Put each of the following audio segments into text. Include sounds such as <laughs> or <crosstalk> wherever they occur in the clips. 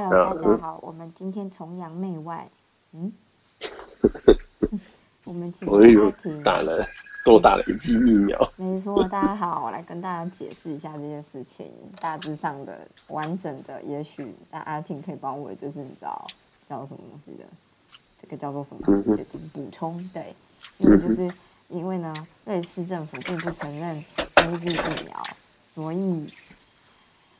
Hello，大家好，我们今天崇洋媚外，嗯，<laughs> 我们请我又打了多打了一剂疫苗，没错，大家好，我来跟大家解释一下这件事情，大致上的完整的，也许那阿婷可以帮我，就是你知道叫什么东西的，这个叫做什么？嗯就就是补充，对，因为就是因为呢，瑞士政府并不承认 A Z 疫苗，所以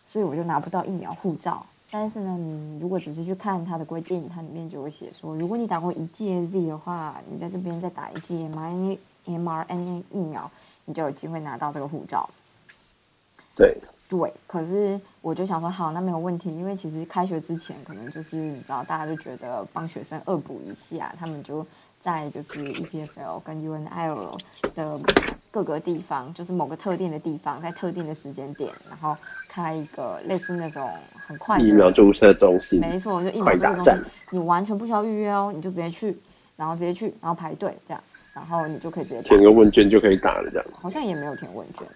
所以我就拿不到疫苗护照。但是呢，你如果仔细去看它的规定，它里面就有写说，如果你打过一剂 Z 的话，你在这边再打一剂 mRNA mRNA 疫苗，你就有机会拿到这个护照。对，对，可是我就想说，好，那没有问题，因为其实开学之前，可能就是你知道，大家就觉得帮学生恶补一下，他们就在就是 E EPFL 跟 UNIL 的各个地方，就是某个特定的地方，在特定的时间点，然后开一个类似那种很快的疫苗注射中心，没错，就疫苗注射站这个东西，你完全不需要预约哦，你就直接去，然后直接去，然后排队这样，然后你就可以直接打填个问卷就可以打了，这样好像也没有填问卷。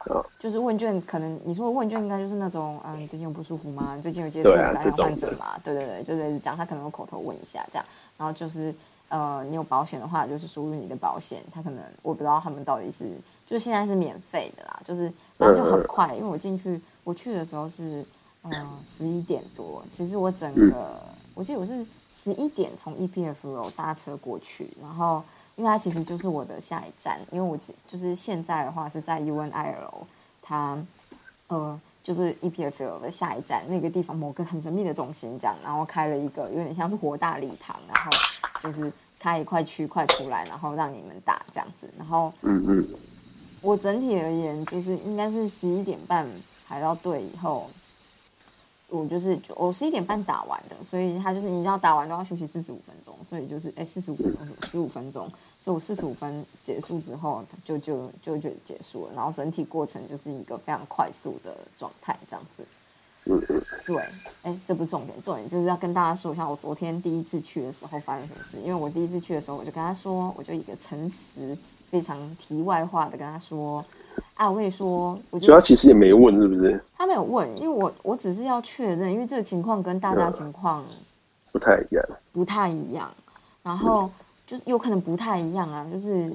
啊，就是问卷，可能你说的问卷应该就是那种，嗯，你最近有不舒服吗？你最近有接触感染患者吗？对对对，就是讲他可能有口头问一下这样，然后就是呃，你有保险的话，就是输入你的保险，他可能我不知道他们到底是，就是现在是免费的啦，就是反正就很快，因为我进去我去的时候是嗯十一点多，其实我整个、我记得我是十一点从 EPF 楼搭车过去，然后。因为它其实就是我的下一站，因为我其就是现在的话是在 UNI 楼它呃就是 EPFL 的下一站那个地方某个很神秘的中心这样，然后开了一个有点像是活大礼堂，然后就是开一块区块出来，然后让你们打这样子，然后嗯嗯，我整体而言就是应该是十一点半排到队以后，我就是我十一点半打完的，所以他就是你要打完都要休息四十五分钟，所以就是哎四十五分钟十五分钟，所以我四十五分结束之后就就就就结束了，然后整体过程就是一个非常快速的状态这样子。对，哎，这不是重点，重点就是要跟大家说一下我昨天第一次去的时候发生什么事。因为我第一次去的时候，我就跟他说，我就一个诚实、非常题外话的跟他说，啊，我跟你说，我觉得他其实也没问是不是？他没有问，因为我我只是要确认，因为这个情况跟大家情况不太一样，不太一样，然后就是有可能不太一样啊，就是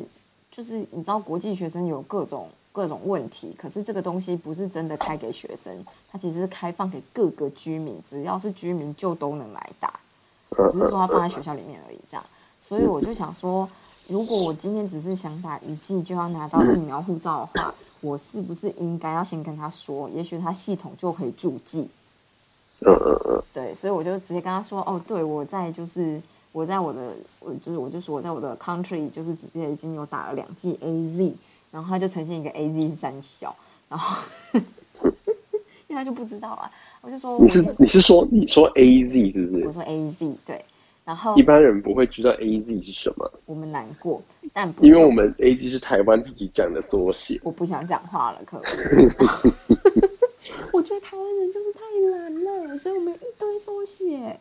就是你知道国际学生有各种各种问题，可是这个东西不是真的开给学生，它其实是开放给各个居民，只要是居民就都能来打，嗯只是说它放在学校里面而已，这样。所以我就想说，如果我今天只是想打一剂就要拿到疫苗护照的话，我是不是应该要先跟他说，也许他系统就可以注记？嗯嗯嗯，对，所以我就直接跟他说，哦，对，我在就是我在我的我就是我就说我在我的 country 就是直接已经有打了两剂 A Z，然后他就呈现一个 A Z 三小，然后因为他就不知道啊，我就说我你是你是说你说 A Z 是不是？我说 A Z 对，然后一般人不会知道 A Z 是什么，我们难过，但不因为我们 A Z 是台湾自己讲的缩写。我不想讲话了，可恶。<laughs> <laughs> 我觉得台湾人就是太懒了，所以我们有一堆缩写。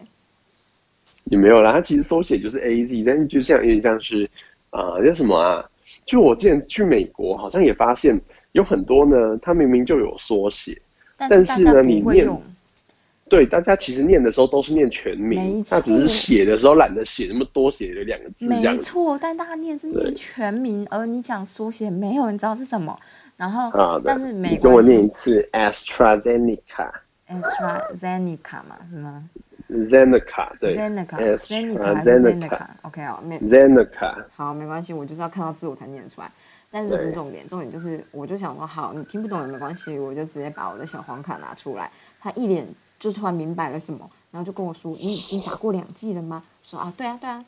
也没有啦，它其实缩写就是 A Z，但是就像有点像是啊、叫什么啊？就我之前去美国，好像也发现有很多呢，它明明就有缩写，但但是呢你念对，大家其实念的时候都是念全名，错那只是写的时候懒得写那么多，写了两个字没错。但大家念是念全名，而你讲缩写，没有人知道是什么。然后，啊。但是没你跟我念一次 AstraZeneca。，AstraZeneca 嘛，是吗 Zeneca 对？Zeneca，Zeneca 还是 AstraZeneca Zeneca？OK 哦，没 Zeneca 好，没关系，我就是要看到字我才念得出来。但是这不是重点，重点就是，我就想说，好，你听不懂也没关系，我就直接把我的小黄卡拿出来。他一脸就突然明白了什么，然后就跟我说：“你已经打过两季了吗？”说啊，对啊，对啊。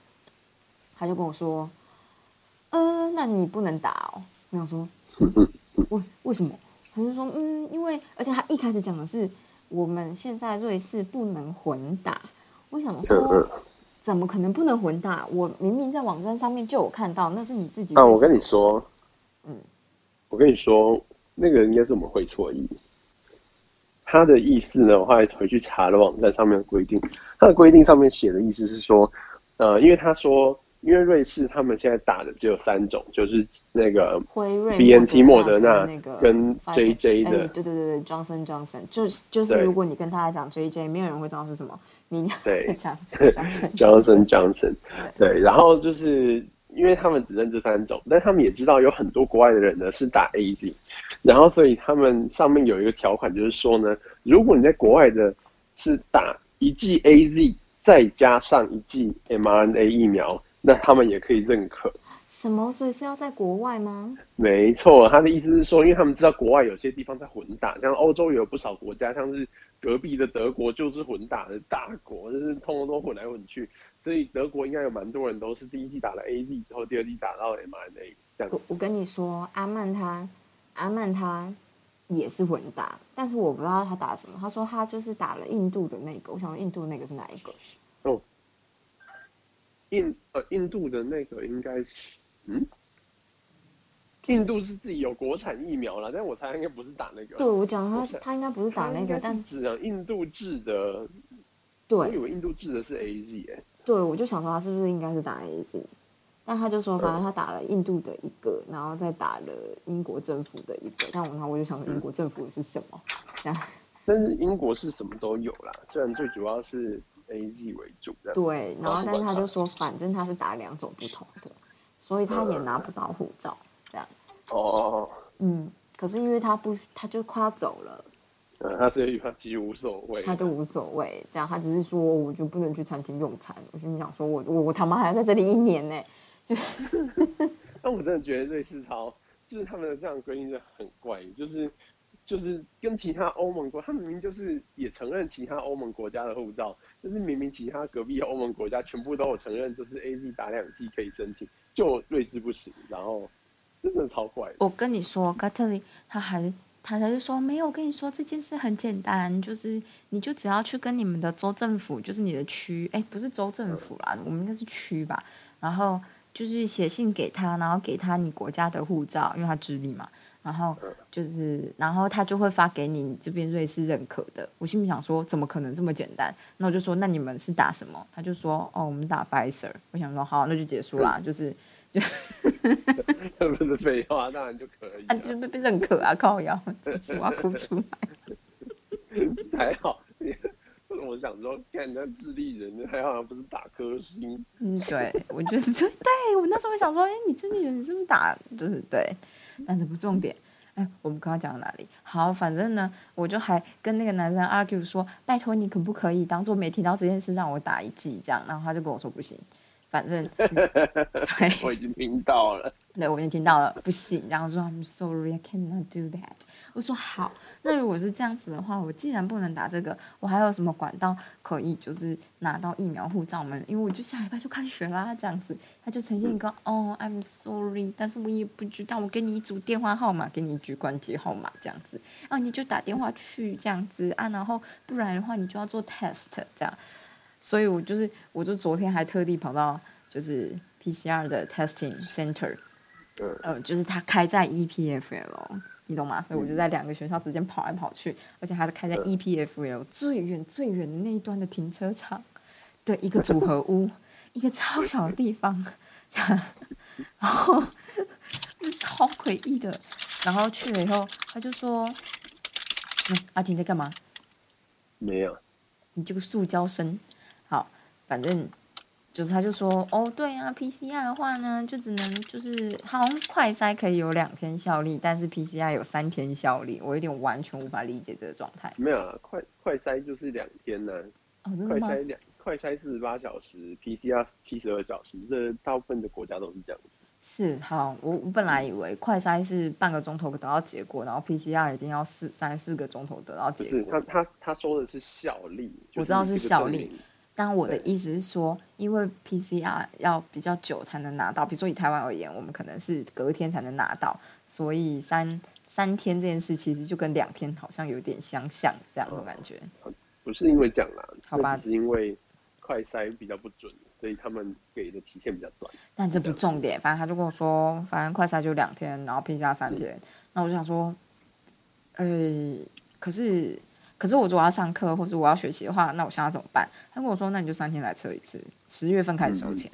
他就跟我说：“呃，那你不能打哦。”我想说，<laughs> 为为什么？他就说：“嗯，因为而且他一开始讲的是我们现在瑞士不能混打。”我想嗯说嗯，怎么可能不能混打？我明明在网站上面就有看到，那是你自己啊，我跟你说，嗯，我跟你说，那个应该是我们会错意。他的意思呢，我后来回去查了网站上面的规定，他的规定上面写的意思是说，呃，因为他说因为瑞士他们现在打的只有三种，就是那个辉瑞、B N T 莫德纳那个跟 J J 哎的，对对对对，Johnson Johnson，就是就是，如果你跟他讲 J J，没有人会知道是什么，你对讲 <laughs> <laughs> Johnson Johnson <laughs> Johnson，对，然后就是因为他们只认这三种，但他们也知道有很多国外的人呢是打 A Z，然后所以他们上面有一个条款，就是说呢，如果你在国外的是打一剂 A Z 再加上一剂 mRNA 疫苗，那他们也可以认可。什么？所以是要在国外吗？没错，他的意思是说，因为他们知道国外有些地方在混打，像欧洲也有不少国家，像是隔壁的德国就是混打的大国，就是通通都混来混去，所以德国应该有蛮多人都是第一季打了 A Z 之后，第二季打到 mRNA 这样我。我跟你说，阿曼他阿曼他也是混打，但是我不知道他打什么。他说他就是打了印度的那个，我想问印度那个是哪一个？印呃印度的那个应该是嗯，印度是自己有国产疫苗了，但我猜应该不是打那个。对，我讲他他应该不是打那个，但只讲印度制的，对我以为印度制的是 A Z 哎、对，我就想说他是不是应该是打 A Z，但他就说反正他打了印度的一个，然后再打了英国政府的一个，但我然后我就想说英国政府是什么？这样。但是英国是什么都有啦，虽然最主要是 A Z 为主的。对，然后但是他就说反正他是打两种不同的，所以他也拿不到护照，这样。哦哦嗯，可是因为他不，他就快要走了，他是他其实无所谓，他就无所谓，这样他只是说我就不能去餐厅用餐，我心里想说我我我他妈还要在这里一年呢，就 <laughs> 是但我真的觉得瑞士超就是他们的这样的规定是很怪，就是就是跟其他欧盟国，他明明就是也承认其他欧盟国家的护照，就是明明其他隔壁欧盟国家全部都有承认，就是 A Z 打两剂可以申请，就瑞士不行，然后真的超怪。我跟你说，卡特里他还他他就说没有，我跟你说这件事很简单，就是你就只要去跟你们的州政府，就是你的区，哎，不是州政府啦，我们应该是区吧，然后就是写信给他，然后给他你国家的护照，因为他智利嘛，然后就是然后他就会发给你你这边瑞士认可的。我心里想说，怎么可能这么简单？那我就说，那你们是打什么？他就说，哦，我们打 b i s e r 我想说，好，那就结束啦，就是。<laughs> 不是废话，当然就可以、啊，就被被认可啊，靠腰，真是我要哭出来。<laughs> 还好。<laughs> 我想说，看人家智利人，还好像不是打颗星。嗯，对，我觉得对，对我那时候会想说，哎，你智利人，你是不是打？就是对，但是不重点。哎，我们刚刚讲到哪里？好，反正呢，我就还跟那个男生 argue 说，拜托你可不可以当做没听到这件事，让我打一记这样？然后他就跟我说不行，反正 <laughs> 对，我已经听到了。<laughs> 对，我已经听到了，不行。然后说 I'm sorry, I cannot do that。我说好，那如果是这样子的话，我既然不能打这个，我还有什么管道可以就是拿到疫苗护照吗？因为我就下礼拜就开学啦，这样子，他就呈现一个哦，I'm sorry，但是我也不知道，我给你一组电话号码，给你一局关机号码这样子，啊，你就打电话去这样子啊，然后不然的话你就要做 test 这样。所以我就是，我就昨天还特地跑到就是 PCR 的 testing center。嗯呃，就是它开在 EPFL，你懂吗？所以我就在两个学校之间跑来跑去，而且还是开在 EPFL 最远最远的那一端的停车场的一个组合屋，一个超小的地方，这样，然后 <laughs> 超诡异的。然后去了以后，他就说：“嗯，阿婷在干嘛？没有，你这个塑胶生。”好，反正。就是他就说哦对啊，PCR 的话呢，就只能就是好像快筛可以有两天效力，但是 PCR 有三天效力，我有点完全无法理解这个状态。没有啊，快快筛就是两天呢？快筛两快筛四十八小时，PCR 七十二小时，这大部分的国家都是这样子。是好，我我本来以为快筛是半个钟头得到结果，然后 PCR 一定要四三四个钟头得到结果。是他他他说的是效力，我知道是效力但我的意思是说，因为 PCR 要比较久才能拿到，比如说以台湾而言，我们可能是隔天才能拿到，所以三三天这件事其实就跟两天好像有点相像这样的感觉。不是因为这样啦，好吧是因为快筛比较不准，所以他们给的期限比较短。但这不重点，反正他就跟我说，反正快筛就两天，然后 PCR 三天。那我就想说，呃、可是可是我如果要上课或者我要学习的话，那我想要怎么办？他跟我说，那你就三天来测一次，十月份开始收钱。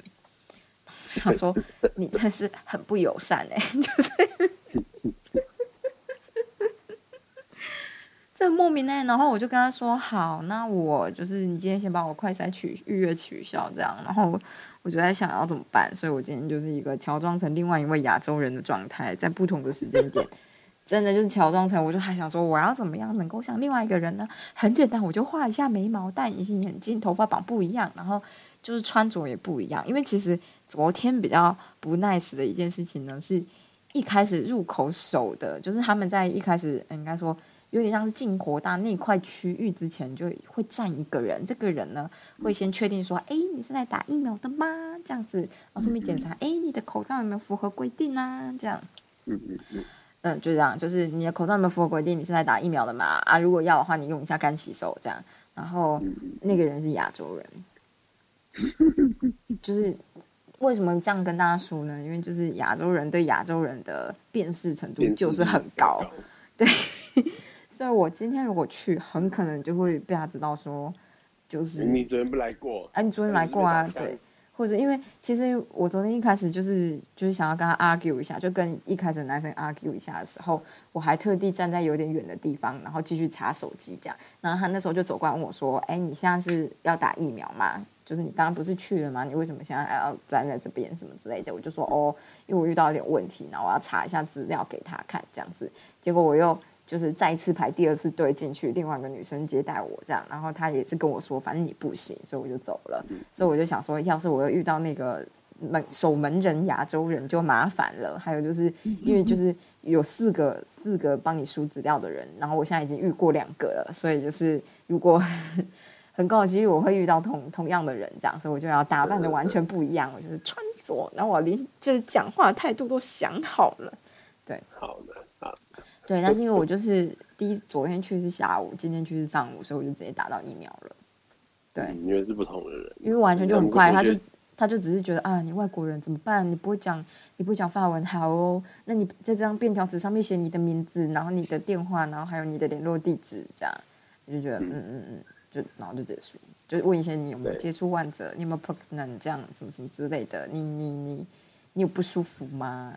想说你真是很不友善哎、<laughs> 就是这莫名哎、然后我就跟他说好，那我就是你今天先把我快筛取预约取消这样，然后我就在想要怎么办，所以我今天就是一个乔装成另外一位亚洲人的状态，在不同的时间点。真的就是乔装成，我就还想说，我要怎么样能够像另外一个人呢？很简单，我就画一下眉毛，戴隐形眼镜，头发绑不一样，然后就是穿着也不一样。因为其实昨天比较不 nice 的一件事情呢，是一开始入口手的，就是他们在一开始应该说有点像是进国大那块区域之前，就会站一个人，这个人呢会先确定说，哎，你是来打疫苗的吗？这样子，然后顺便检查，哎，你的口罩有没有符合规定啊？这样。嗯嗯嗯，嗯，就这样，就是你的口罩有没有符合规定？你是来打疫苗的嘛？啊，如果要的话，你用一下干洗手这样。然后那个人是亚洲人，<laughs> 就是为什么这样跟大家说呢？因为就是亚洲人对亚洲人的辨识程度就是很力高，对，<laughs> 所以我今天如果去，很可能就会被他知道说，就是你昨天不来过？啊，你昨天来过啊对，或者因为其实我昨天一开始就是就是想要跟他 argue 一下，就跟一开始男生 argue 一下的时候，我还特地站在有点远的地方，然后继续查手机这样。然后他那时候就走过来问我说：“哎，你现在是要打疫苗吗？就是你刚刚不是去了吗？你为什么现在还要站在这边什么之类的？”我就说：“哦，因为我遇到一点问题，然后我要查一下资料给他看这样子。”结果我又就是再一次排第二次队进去，另外一个女生接待我这样，然后她也是跟我说，反正你不行，所以我就走了。所以我就想说，要是我又遇到那个门守门人亚洲人就麻烦了。还有就是因为就是有四个四个帮你输资料的人，然后我现在已经遇过两个了，所以就是如果 <laughs> 很高的几率我会遇到同同样的人这样，所以我就要打扮的完全不一样，我就是穿着，然后我连就是讲话态度都想好了。对好的，好，对，但是因为我就是第一昨天去是下午，今天去是上午，所以我就直接打到疫苗了。对，嗯因为是不同的人，因为完全就很快，他就他就只是觉得啊，你外国人怎么办？你不会讲，你不会讲法文，好哦，那你在这张便条纸上面写你的名字，然后你的电话，然后还有你的联络地址，这样我就觉得嗯嗯嗯，就然后就结束，就问一些你有没有接触患者，你有没有 pregnant 这样什么什么之类的，你你你你有不舒服吗？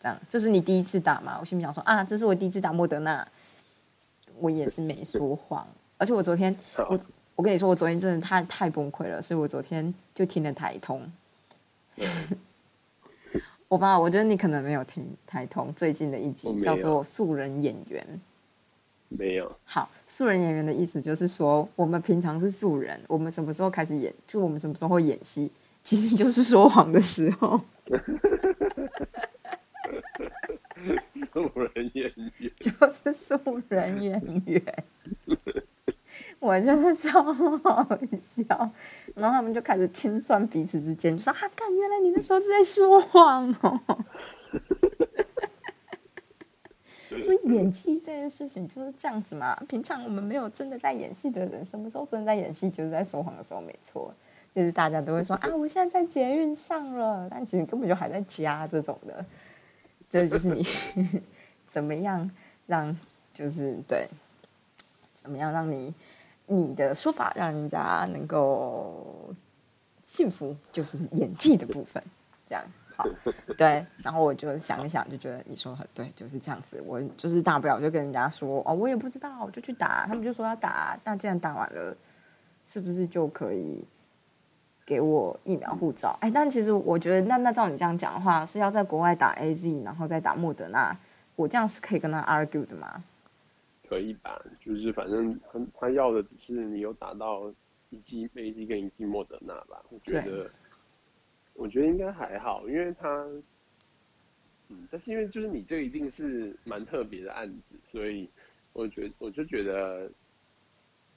这样，这是你第一次打吗？我心里想说啊，这是我第一次打莫德纳，我也是没说谎，而且我昨天 <laughs> 我我跟你说，我昨天真的太太崩溃了，所以我昨天就听了台通。<laughs> 我吧，我觉得你可能没有听台通最近的一集叫做《素人演员》。没有，好，素人演员的意思就是说，我们平常是素人，我们什么时候开始演，就我们什么时候会演戏，其实就是说谎的时候，<laughs> <laughs> 素人演员，就是素人演员。<laughs> 我觉得超好笑，然后他们就开始清算彼此之间，就说：“啊，看，原来你那时候是在说谎哦。”所以演技这件事情就是这样子嘛。平常我们没有真的在演戏的人，什么时候真的在演戏，就是在说谎的时候，没错。就是大家都会说啊，我现在在捷运上了，但其实根本就还在家这种的。这就是你 <laughs> 怎么样让，就是对，怎么样让你你的说法让人家能够幸福，就是演技的部分。这样好，<laughs> 对。然后我就想一想，就觉得你说得很对，就是这样子。我就是大不了就跟人家说哦，我也不知道，我就去打。他们就说要打，那既然打完了，是不是就可以给我疫苗护照？哎，但其实我觉得，那那照你这样讲的话，是要在国外打 A Z，然后再打莫德纳，我这样是可以跟他 argue 的吗？可以吧？就是反正他他要的只是你有打到一剂 A Z 跟一剂莫德纳吧？我觉得，我觉得应该还好，因为他，嗯，但是因为就是你这一定是蛮特别的案子，所以我觉得我就觉得，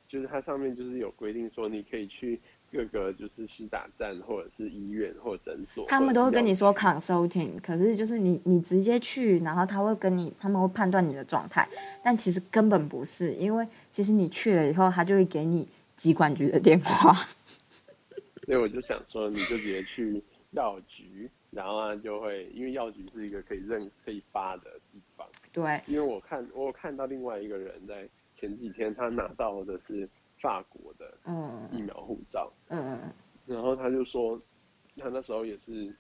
就是它上面就是有规定说你可以去各个就是施打站或者是医院或诊所，他们都会跟你说。consulting，可是就是你你直接去，然后他会跟你，他们会判断你的状态，但其实根本不是，因为其实你去了以后，他就会给你疾管局的电话。<laughs> 所以我就想说，你就直接去药局，然后他就会，因为药局是一个可以认可以发的地方。对，因为我看我有看到另外一个人在前几天他拿到的是法国的疫嗯苗护照，嗯。嗯，然后他就说他那时候也是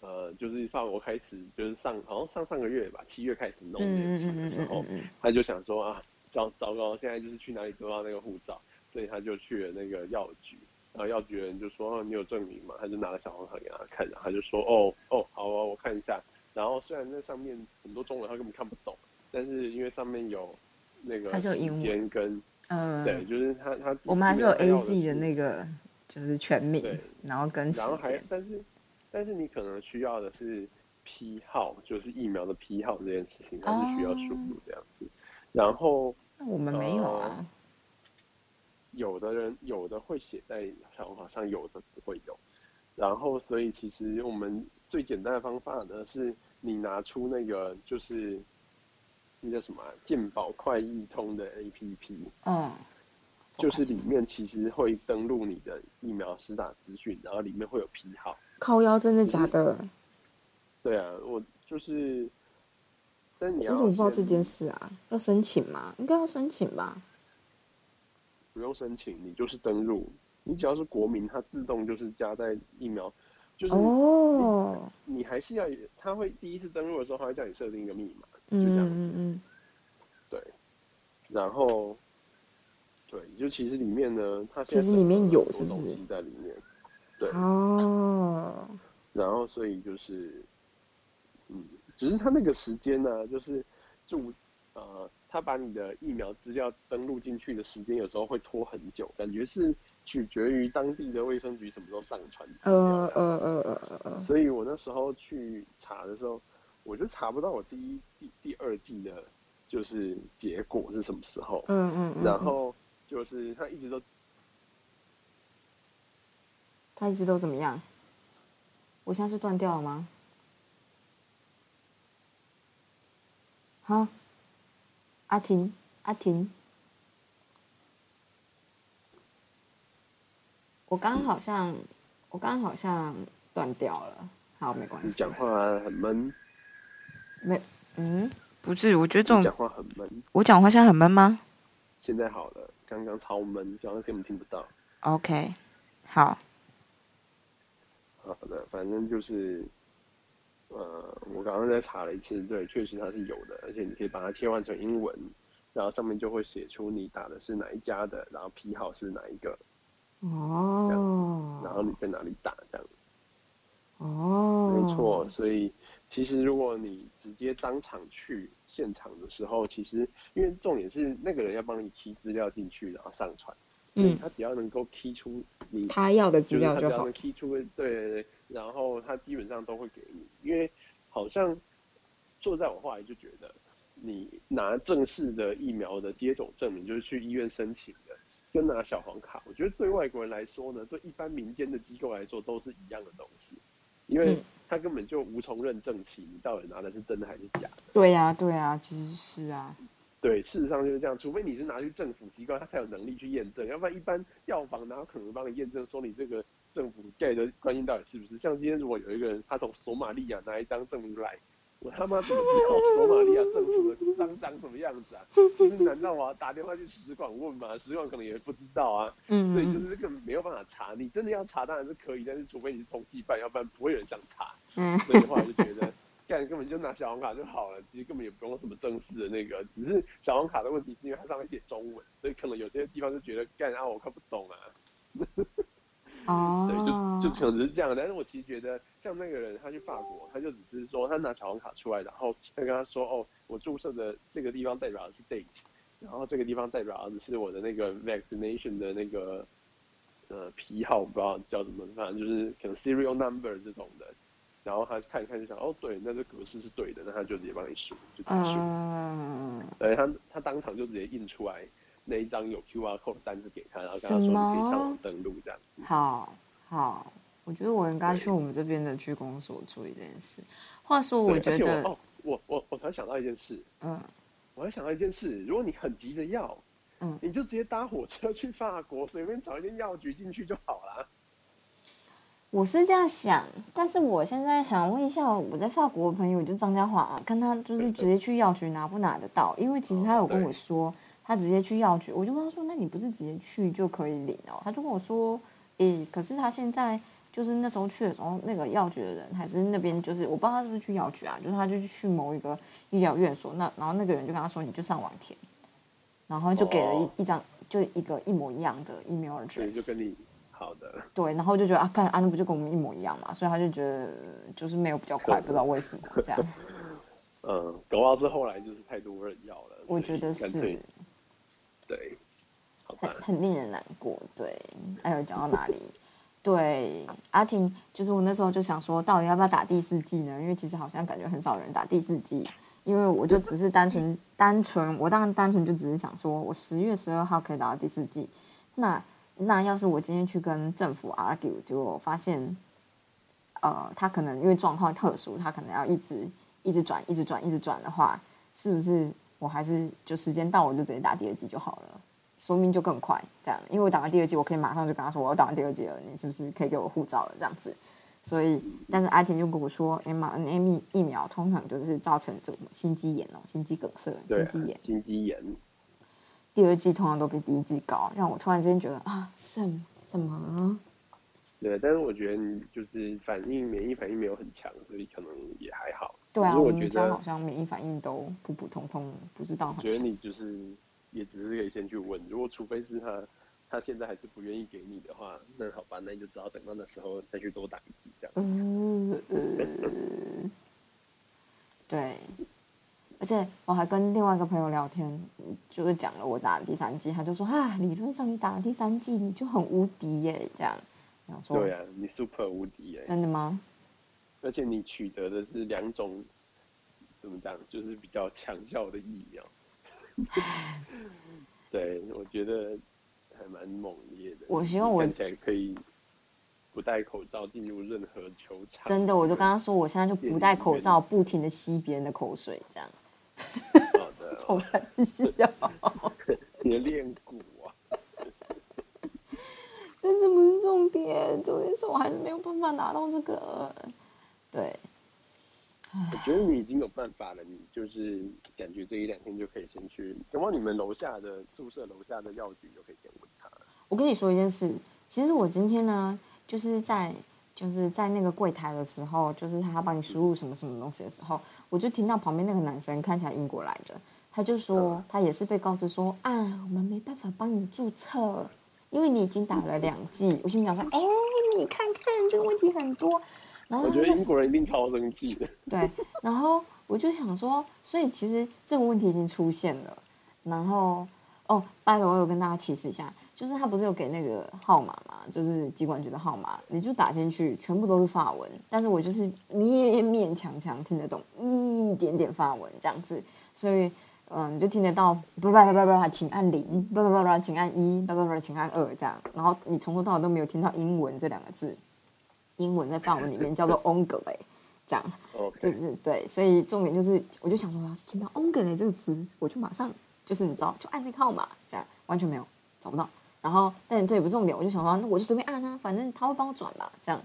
呃，就是法国开始就是上好像上上个月吧，七月开始弄这嗯件事的时候，他就想说啊，糟糟糕，现在就是去哪里得到那个护照，所以他就去了那个药局，然后药局的人就说、哦、你有证明吗？他就拿了小黄卡给他看，然后他就说哦哦好啊，我看一下。然后虽然那上面很多中文他根本看不懂，但是因为上面有那个英文。间跟嗯，对，就是他他我们还是有 A Z 的那个就是全名，然后跟时然后还间，但是但是你可能需要的是批号，就是疫苗的批号这件事情，它是需要输入这样子。然后那我们没有啊。有的人有的会写在小红卡上，有的不会有。然后所以其实我们最简单的方法呢，是你拿出那个就是那叫什么啊健保快易通的 APP，嗯，就是里面其实会登录你的疫苗施打资讯，然后里面会有批号。靠腰真的假的？对啊，我就是，但你我要先怎么不知道这件事啊？要申请吗？应该要申请吧？不用申请，你就是登录，你只要是国民，它自动就是加在疫苗，就是哦，你还是要，它会第一次登录的时候，它会叫你设定一个密码，就嗯这样子，嗯嗯对，然后，对，就其实里面呢，它其实里面有是不是东西在里面，对，嗯，哦，然后所以就是，嗯，只是他那个时间呢，就是注呃，他把你的疫苗资料登录进去的时间有时候会拖很久，感觉是取决于当地的卫生局什么时候上传呃呃呃呃呃呃，所以我那时候去查的时候，我就查不到我第一、第第二季的，就是结果是什么时候。嗯嗯嗯，然后就是他一直都他一直都怎么样？我现在是断掉了吗？好，阿婷，阿婷，我刚刚好像，我刚刚好像断掉了。好，没关系。你讲话很闷，没，嗯，不是，我觉得这种讲话很闷。我讲话现在很闷吗现在好了，刚刚超闷，刚刚根本听不到。？OK，好，好的，反正就是，呃，我刚刚在查了一次，对，确实它是有的，而且你可以把它切换成英文，然后上面就会写出你打的是哪一家的，然后批号是哪一个，哦，然后你在哪里打这样。哦，没错，，所以其实如果你直接当场去现场的时候，其实因为重点是那个人要帮你 key 资料进去，然后上传，嗯。他只要能够 key 出你他要的资就是料就好他只要能。key 出对对对，然后他基本上都会给你，因为好像坐在我后来就觉得，你拿正式的疫苗的接种证明，就是去医院申请的，跟拿小黄卡，我觉得对外国人来说呢，对一般民间的机构来说都是一样的东西，因为嗯他根本就无从认证起你到底拿的是真的还是假的。对呀、对呀、其实是啊。对，事实上就是这样，除非你是拿去政府机关，他才有能力去验证，要不然一般药房哪有可能帮你验证说你这个政府盖的观音到底是不是？像今天如果有一个人他从索马利亚拿一张证明来，我他妈怎么知道索马利亚政府的章长什么样子啊？<laughs> 就是难道我要打电话去使馆问吗？使馆可能也不知道啊，嗯，所以就是根本没有办法查。你真的要查当然是可以，但是除非你是通缉犯，要不然不会有人想查。嗯所以的话我就觉得，<laughs> 干根本就拿小黄卡就好了，其实根本也不用什么正式的那个，只是小黄卡的问题是因为它上面写中文，所以可能有些地方就觉得干啊我看不懂啊，哦，对，就就可能是这样。但是我其实觉得，像那个人他去法国，他就只是说他拿小黄卡出来，然后他跟他说哦，我注射的这个地方代表的是 date，然后这个地方代表的是我的那个 vaccination 的那个呃批号，我不知道叫什么，反正就是可能 serial number 这种的。然后他看一看就想，哦，对，那这格式是对的，那他就直接帮你输，就结束。嗯，对他，他当场就直接印出来那一张有 QR code 的单子给他，然后跟他说可以上网登录这样子。好好，我觉得我应该去我们这边的区公所处理这件事。话说，我觉得，哦，我我我突然想到一件事，嗯我还想到一件事，如果你很急着要，嗯你就直接搭火车去法国，随便找一间药局进去就好了。我是这样想，但是我现在想问一下我在法国的朋友，就张家华、啊，看他就是直接去药局拿不拿得到？因为其实他有跟我说，他直接去药局，我就跟他说，那你不是直接去就可以领哦？他就跟我说，诶，可是他现在就是那时候去的时候，那个药局的人还是那边就是我不知道他是不是去药局啊，就是他就去某一个医疗院所，那然后那个人就跟他说你就上网填，然后就给了一、哦。一张就一个一模一样的 email 所以就跟你好的，对，然后就觉得啊，看啊那不就跟我们一模一样嘛，所以他就觉得就是没有比较快，不知道为什么这样，<laughs> 嗯，搞不好是后来就是太多人要了，我觉得是对，很，很令人难过。对，还有讲到哪里？对，阿婷，就是我那时候就想说，到底要不要打第四季呢？因为其实好像感觉很少人打第四季，因为我就只是单纯单纯，我当然单纯就只是想说，我十月十二号可以打到第四季。那那要是我今天去跟政府 argue，就发现，呃，他可能因为状况特殊，他可能要一直一直转，一直转，一直转的话，是不是我还是就时间到我就直接打第二剂就好了？说明就更快，这样，因为我打完第二剂，我可以马上就跟他说我要打完第二剂了，你是不是可以给我护照了？这样子，所以，但是阿田就跟我说，mRNA 疫疫苗通常就是造成这种心肌炎哦，心肌梗塞、心肌炎，心肌炎，第二季通常都比第一季高，让我突然之间觉得啊，什什么？对，但是我觉得你就是反应免疫反应没有很强，所以可能也还好。对啊，我觉我们家好，像免疫反应都普普通通，不知道我。觉得你就是也只是可以先去问，如果除非是他他现在还是不愿意给你的话，那好吧，那你就只好等到那时候再去多打一剂这样。嗯嗯，对，而且我还跟另外一个朋友聊天，就是讲了我打了第三季，他就说啊，理论上你打了第三季你就很无敌耶，这样。对啊，你 super 无敌哎、真的吗？而且你取得的是两种怎么讲，就是比较强效的疫苗。<laughs> 对，我觉得还蛮猛烈的。我希望我看起来可以不戴口罩进入任何球场。真的，我就跟他说，我现在就不戴口罩，不停的吸别人的口水，这样。好的，臭三 <laughs> 笑，<laughs> 你的练骨啊，但这不是重点，重点是我还是没有办法拿到这个。对，我觉得你已经有办法了，你就是感觉这一两天就可以先去，等到你们楼下的宿舍楼下的药局就可以先问他了。我跟你说一件事，其实我今天呢，就是在就是在那个柜台的时候，就是他帮你输入什么什么东西的时候，我就听到旁边那个男生看起来英国来的，他就说他也是被告知说啊，我们没办法帮你注册，因为你已经打了两剂。<laughs> 我心里想说，哎，你看看这个问题很多。然后我觉得英国人一定超生气的。<laughs> 对，然后我就想说，所以其实这个问题已经出现了。然后哦，拜托，我有跟大家提示一下，就是他不是有给那个号码嘛，就是机管局的号码，你就打进去，全部都是法文，但是我就是勉勉强强听得懂一点点法文这样子，所以嗯，你就听得到不不不不不，请按零，不不不不，请按一，不不不，请按二这样，然后你从头到尾都没有听到英文这两个字，英文在范文里面叫做 ongle，这样。就是对，所以重点就是，我就想说，我要是听到 “ongle” 这个词，我就马上就是你知道，就按那个号码，这样完全没有找不到。然后，但这也不是重点，我就想说，那我就随便按啊，反正他会帮我转嘛，这样。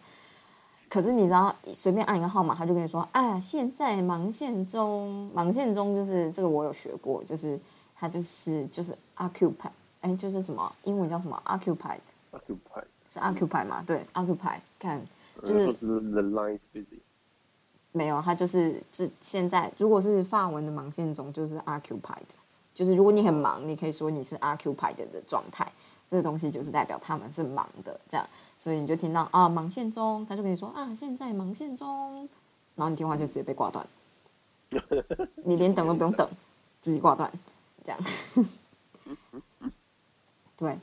可是你知道，随便按一个号码，他就跟你说啊，现在忙线中，忙线中就是这个我有学过，就是它就是就是 occupy，哎，就是什么英文叫什么？Occupied，occupy，是 occupy 吗？对，occupy，看就就是是 the line is busy。没有，他就是是现在，如果是法文的忙线中，就是 occupied，就是如果你很忙，你可以说你是 occupied 的状态，这个东西就是代表他们是忙的，这样，所以你就听到啊忙线中，他就跟你说啊现在忙线中，然后你电话就直接被挂断，<laughs> 你连等都不用等，直接挂断，这样，<laughs> 对。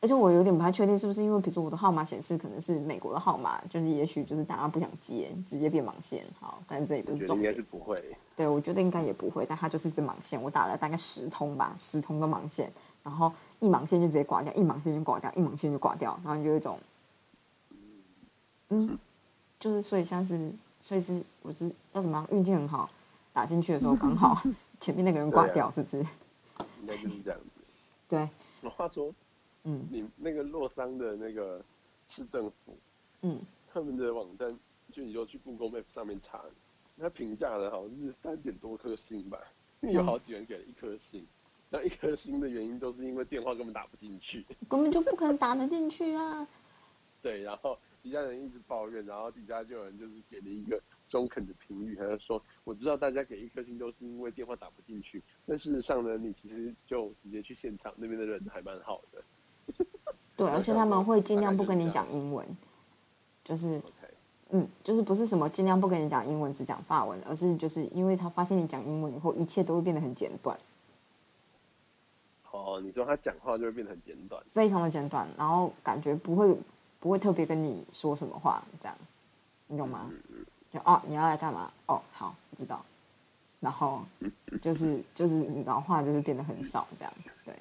而且我有点不太确定，是不是因为比如说我的号码显示可能是美国的号码，就是也许就是大家不想接，直接变盲线。好，但是这也不是重点应该是不会。对，我觉得应该也不会，但它就是一支盲线。我打了大概十通吧，十通都盲线，然后一盲线就直接挂掉，一盲线就挂掉，一盲线就挂掉，然后你就有一种，嗯，就是所以像是，所以是我是叫什么运气很好，打进去的时候刚好 <laughs> 前面那个人挂掉，是不是？<laughs> 应该就是这样子。对，我话说，嗯。你那个洛桑的那个市政府，嗯，他们的网站，就你就去 Google Map 上面查，他评价的好像是三点多颗星吧，因为有好几人给了一颗星，然后一颗星的原因都是因为电话根本打不进去，根本就不可能打得进去啊。<laughs> 对，然后底下人一直抱怨，然后底下就有人就是给了一个中肯的评语，他就说我知道大家给一颗星都是因为电话打不进去，但事实上呢，你其实就直接去现场，那边的人还蛮好的。对，而且他们会尽量不跟你讲英文，就是。嗯，就是不是什么尽量不跟你讲英文，只讲法文，而是就是因为他发现你讲英文以后，一切都会变得很简短。哦，你说他讲话就会变得很简短，非常的简短，然后感觉不会不会特别跟你说什么话，这样，你懂吗？就哦，你要来干嘛？哦，好，知道。然后 <laughs> 就是就是你知道话就是变得很少，这样，对。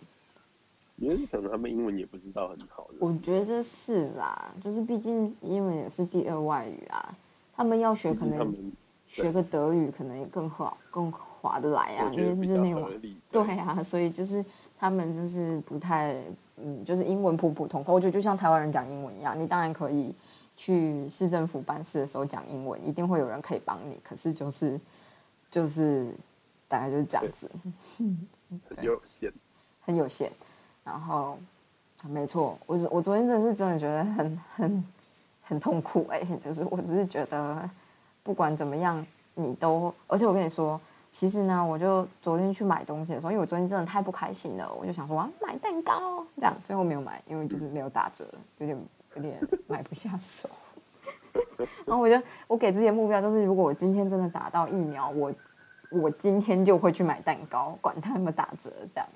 因为可能他们英文也不知道很好。我觉得是啦，就是毕竟英文也是第二外语啊，他们要学可能学个德语可能也更好更划得来啊，因为是那种对啊，所以就是他们就是不太嗯，就是英文普普通通。我觉得就像台湾人讲英文一样，你当然可以去市政府办事的时候讲英文，一定会有人可以帮你。可是就是就是大概就是这样子，<laughs> 很有限，很有限。然后，没错，我我昨天真的是真的觉得很很很痛苦哎，就是我只是觉得不管怎么样，你都，而且我跟你说，其实呢，我就昨天去买东西的时候，因为我昨天真的太不开心了，我就想说啊，买蛋糕，这样最后没有买，因为就是没有打折，有点有点 <laughs> 买不下手。<laughs> 然后我就我给自己的目标就是，如果我今天真的打到疫苗，我我今天就会去买蛋糕，管它有没有打折，这样。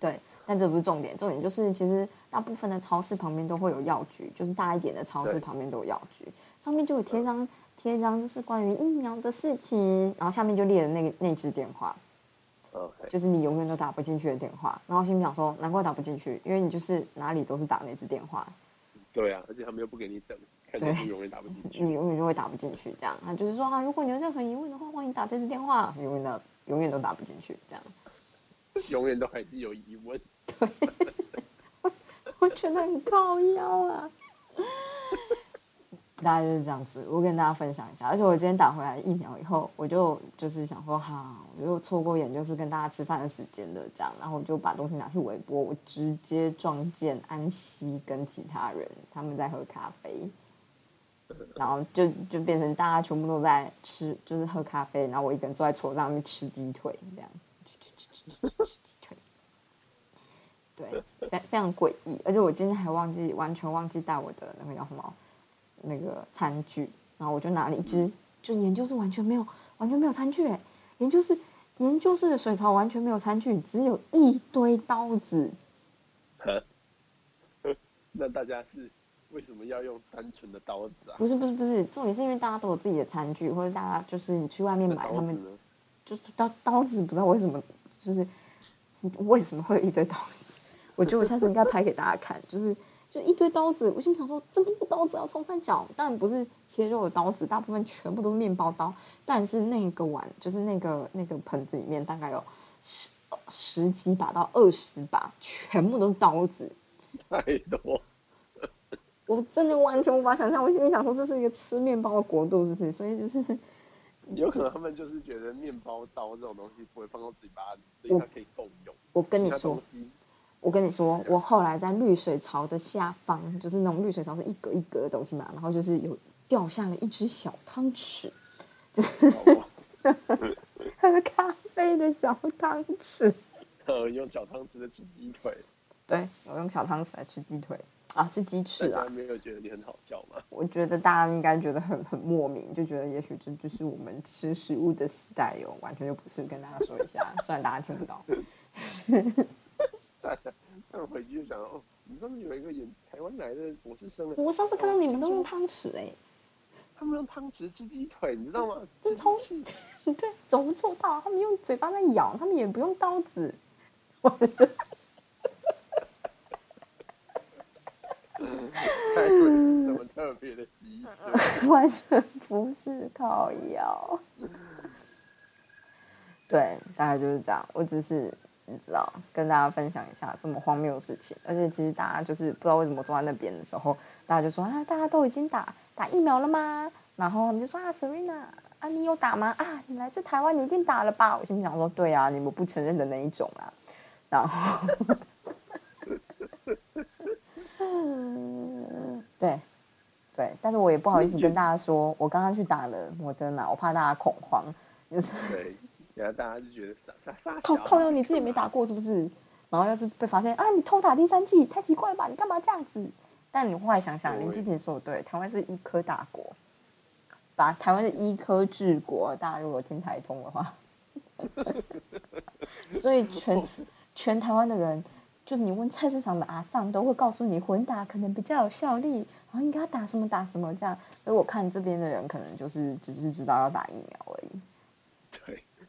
对，但这不是重点，重点就是其实大部分的超市旁边都会有药局，就是大一点的超市旁边都有药局，上面就有贴张贴一张，就是关于疫苗的事情，然后下面就列了那个那支电话，OK，就是你永远都打不进去的电话。然后心里想说，难怪打不进去，因为你就是哪里都是打那支电话。对啊，而且他们又不给你等，对，永远打不进去，你永远就会打不进去。这样，他就是说啊，如果你有任何疑问的话，欢迎打这支电话，永远的永远都打不进去，这样。永远都还是有疑问，对，<laughs> 我觉得很高腰啊。大概就是这样子，我跟大家分享一下。而且我今天打回来疫苗以后，我就就是想说，哈，我又错过，眼就是跟大家吃饭的时间了，这样。然后我就把东西拿去微波，我直接撞见安溪跟其他人他们在喝咖啡，然后就就变成大家全部都在吃，就是喝咖啡，然后我一个人坐在桌上面吃鸡腿，这样吃鸡腿。对，非非常诡异，而且我今天还忘记，完全忘记带我的那个叫什么那个餐具，然后我就拿了一只，就研究室完全没有，完全没有餐具，哎，研究室研究室的水槽完全没有餐具，只有一堆刀子。那大家是为什么要用单纯的刀子啊？不是不是不是，重点是因为大家都有自己的餐具，或者大家就是你去外面买，他们就是刀刀子，不知道为什么，就是 <laughs> 为什么会有一堆刀子。我觉得我下次应该拍给大家看，就是就一堆刀子。我心想说，这么多刀子要冲饭小，当然不是切肉的刀子，大部分全部都是面包刀。但是那个碗，就是那个那个盆子里面，大概有十十几把到二十把，全部都是刀子，<laughs> 太多。我真的完全无法想象。我心里想说，这是一个吃面包的国度，是不是？所以就是，有可能他们就是觉得面包刀这种东西不会放到嘴巴里，所以它可以共用。我跟你说。我跟你说，我后来在滤水槽的下方，就是那种滤水槽是一格一格的东西嘛，然后就是有掉下了一只小汤匙，就是 <laughs> 喝咖啡的小汤匙。<laughs> 呃，用小汤匙来吃鸡腿。对，我用小汤匙来吃鸡腿啊，是鸡翅啊。没有觉得你很好笑吗？<laughs> 我觉得大家应该觉得很很莫名，就觉得也许这就是我们吃食物的 style，完全就不是。跟大家说一下，虽然大家听不到。大家看回去就想哦，你上次有一个演台湾来的博士生，我上次看到你们都用汤匙哎，他们用汤匙吃鸡腿，你知道吗？这超 <laughs> 对，怎么做到？他们用嘴巴在咬，他们也不用刀子，我的这，<laughs> 太贵，什么特别的鸡？<laughs> 完全不是靠咬，对，大概就是这样。我只是。你知道，跟大家分享一下这么荒谬的事情，而且其实大家就是不知道为什么坐在那边的时候，大家就说啊，大家都已经打打疫苗了吗？然后我们就说啊，Serena 啊，你有打吗？啊，你来自台湾，你一定打了吧？我心想说，对啊，你们不承认的那一种啊。然后，<laughs> 对，对，但是我也不好意思跟大家说，我刚刚去打了我真的，我怕大家恐慌，就是，然后大家就觉得傻傻傻靠靠，你自己没打过是不是？然后要是被发现啊，你偷打第三季，太奇怪了吧？你干嘛这样子？但你后来想想，林志廷说的对，台湾是医科大国，把台湾是医科治国。大家如果听台通的话，<laughs> 所以全全台湾的人，就你问菜市场的阿丧，都会告诉你混打可能比较有效力，然后你给他打什么打什么这样。所以我看这边的人，可能就是只是知道要打疫苗而已。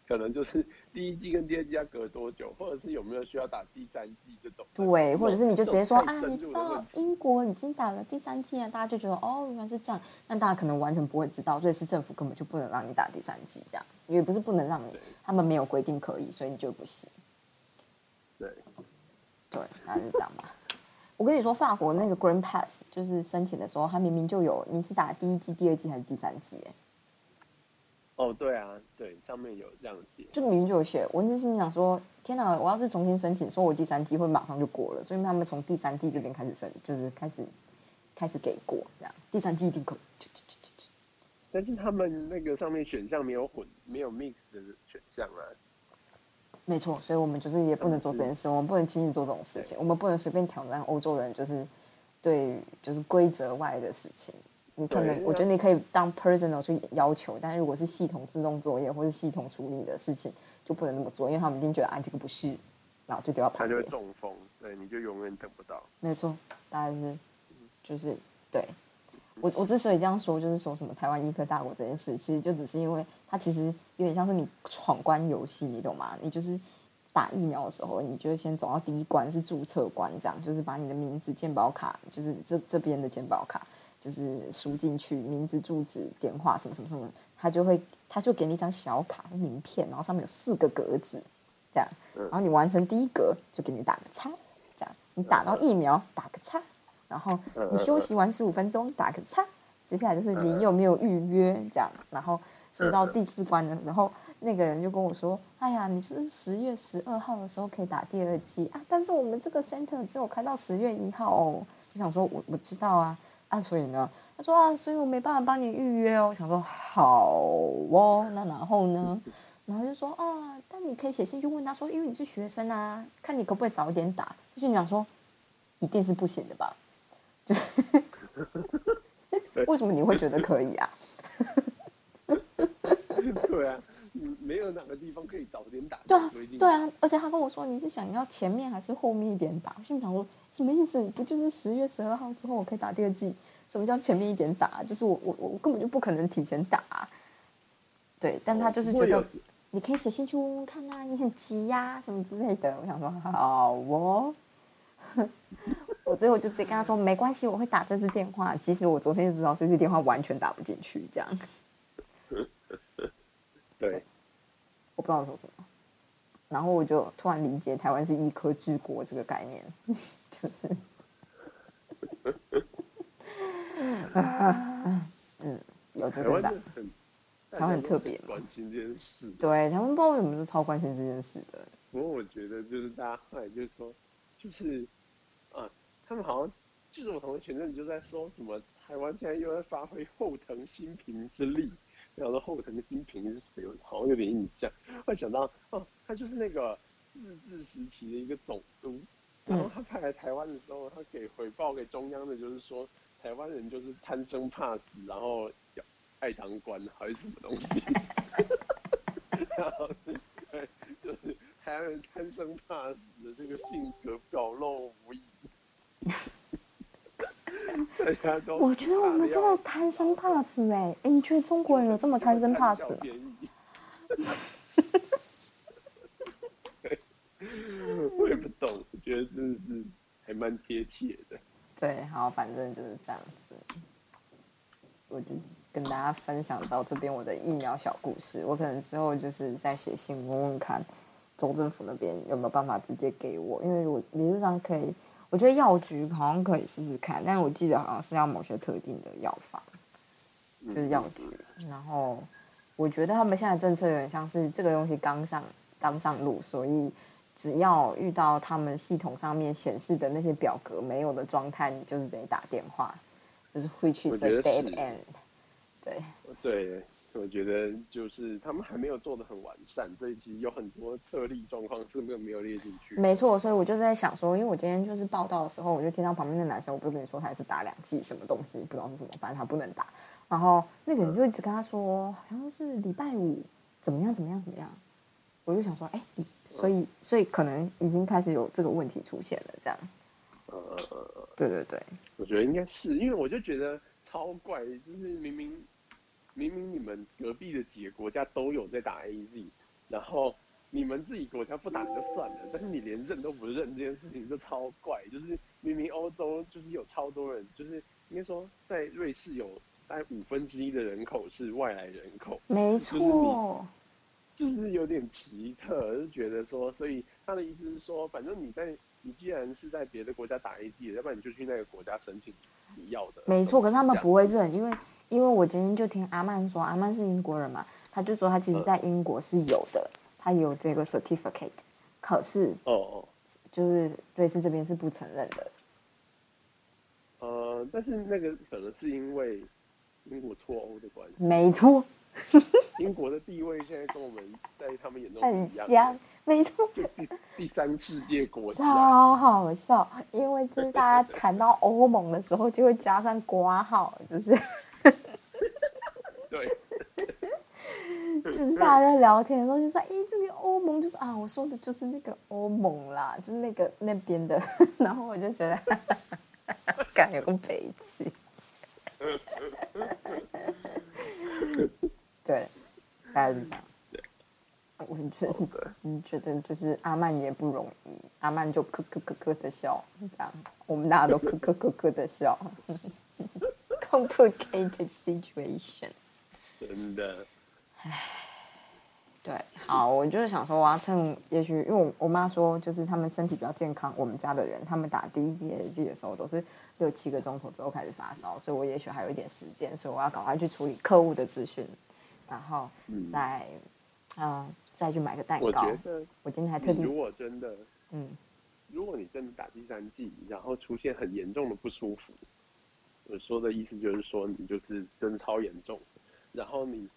对。可能就是第一季跟第二季要隔多久，或者是有没有需要打第三季这种。对，或者是你就直接说啊，你知道英国已经打了第三季啊，大家就觉得哦，原来是这样。但大家可能完全不会知道，所以是政府根本就不能让你打第三季这样，因为不是不能让你，他们没有规定可以，所以你就不行。对，对，那就这样吧。我跟你说，法国那个 Grand Pass 就是申请的时候，他明明就有你是打第一季、第二季还是第三季？哎。哦，对啊，对，上面有这样写，就明明就有写。文字心想说，天哪，我要是重新申请，说我第三季会马上就过了，所以他们从第三季这边开始申，就是开始开始给过这样，第三季一定可。但是他们那个上面选项没有混，没有 mix 的选项啊。没错，所以我们就是也不能做这件事，我们不能轻易做这种事情，我们不能随便挑战欧洲人，就是对，就是规则外的事情。你可能，我觉得你可以当 personal 去要求，但是如果是系统自动作业或是系统处理的事情，就不能那么做，因为他们一定觉得啊这个不是，然后就丢到旁边。他就会中风，对，你就永远等不到。没错，大概是，就是对。我我之所以这样说，就是说什么台湾医科大国这件事，其实就只是因为它其实有点像是你闯关游戏，你懂吗？你就是打疫苗的时候，你就先走到第一关是注册关，这样就是把你的名字、健保卡，就是这这边的健保卡。就是输进去名字、住址、电话什么什么什么，他就会他就给你一张小卡名片，然后上面有四个格子，这样，然后你完成第一格就给你打个叉，这样，你打到疫苗打个叉，然后你休息完十五分钟打个叉，接下来就是你有没有预约这样，然后所以到第四关的时候，那个人就跟我说：“哎呀，你就是十月十二号的时候可以打第二剂啊，但是我们这个 center 只有开到十月一号哦。”我想说我我知道啊。啊，所以呢，他说啊，所以我没办法帮你预约哦。我想说好哦，那然后呢？然后就说啊，但你可以写信去问他说，因为你是学生啊，看你可不可以早一点打。就是你想说，一定是不行的吧？<laughs> 就是 <laughs> 为什么你会觉得可以啊？<laughs> 对啊，<laughs> 没有哪个地方可以早点打。对啊，对啊，而且他跟我说，你是想要前面还是后面一点打？我心想说。什么意思？不就是十月十二号之后我可以打第二季？什么叫前面一点打？就是我我我根本就不可能提前打。对，但他就是觉得你可以写信去问问看啊，你很急呀什么之类的。我想说好哦，<laughs> 我最后就直接跟他说没关系，我会打这次电话。其实我昨天就知道这次电话完全打不进去，这样。对，我不知道说什么。然后我就突然理解台湾是医科治国这个概念，<laughs> 就是，<laughs> 嗯，有这个很，他很特别，关心这件事，对他们不知道为什么就超关心这件事的。不过我觉得就是大家后来就是说，就是啊，他们好像就是我同学前阵子就在说什么，台湾现在又在发挥后藤新平之力。然后后藤新平是谁？我好像有点印象。会想到哦，他就是那个日治时期的一个总督。然后他派来台湾的时候，他给回报给中央的，就是说台湾人就是贪生怕死，然后爱当官还是什么东西。然后对，就是台湾人贪生怕死的这个性格表露无遗。我觉得我们真的贪生怕死哎！哎，你觉得中国人有这么贪生怕死吗？<laughs> 我也不懂，我觉得真的是还蛮贴切的。对，好，反正就是这样子。我就跟大家分享到这边我的疫苗小故事。我可能之后就是再写信问问看，州政府那边有没有办法直接给我，因为如果理论上可以。我觉得药局好像可以试试看，但是我记得好像是要某些特定的药房，就是药局。然后我觉得他们现在政策有点像是这个东西刚上刚上路，所以只要遇到他们系统上面显示的那些表格没有的状态，你就是得打电话。就是会去我 the 觉得 dead 是 end。对，对，我觉得就是他们还没有做的很完善，所以其实有很多特例状况是没有没有列进去。没错，所以我就在想说，因为我今天就是报道的时候，我就听到旁边的男生，我不是跟你说他也是打两剂什么东西，不知道是什么，反正他不能打。然后那个人就一直跟他说，好像是礼拜五怎么样怎么样怎么样。我就想说，哎，所以所以可能已经开始有这个问题出现了，这样。呃，对对对，我觉得应该是因为我就觉得超怪，就是明明明明你们隔壁的几个国家都有在打 A Z，然后你们自己国家不打就算了，但是你连认都不认这件事情就超怪，就是明明欧洲就是有超多人，就是应该说在瑞士有大概五分之一的人口是外来人口，没就是错，就是有点奇特，就觉得说，所以他的意思是说，反正你在你既然是在别的国家打 A D，要不然你就去那个国家申请你要的。没错。可是他们不会认，因为因为我今天就听阿曼说，阿曼是英国人嘛，他就说他其实在英国是有的，他有这个 certificate，可是哦哦，就是瑞士这边是不承认的。呃，但是那个可能是因为英国脱欧的关系，没错，英国的地位现在跟我们在他们眼中很是一样香，，没错，就第第三世界国家。超好笑。因为就是大家 <laughs> 谈到欧盟的时候，就会加上瓜号，就是 <laughs> 对，<laughs> 就是大家在聊天的时候就说，哎、这个欧盟就是啊，我说的就是那个欧盟啦，就是那个那边的。<laughs> 然后我就觉得，感有个北气。对，大概是这样。我觉得，嗯，觉得就是阿曼也不容易，阿曼就咯咯咯咯的笑，这样，我们大家都咯咯咯咯的笑。Complicated situation。真的，对，好，我就是想说，我要趁，也许因为我我妈说，就是他们身体比较健康，我们家的人，他们打第一剂的时候都是六七个钟头之后开始发烧，所以我也许还有一点时间，所以我要赶快去处理客户的资讯，然后嗯，再，嗯、再去买个蛋糕我。觉得我今天还特地你如，果真的，嗯，如果你真的打第三剂，然后出现很严重的不舒服，我说的意思就是说你就是真的超严重，然后你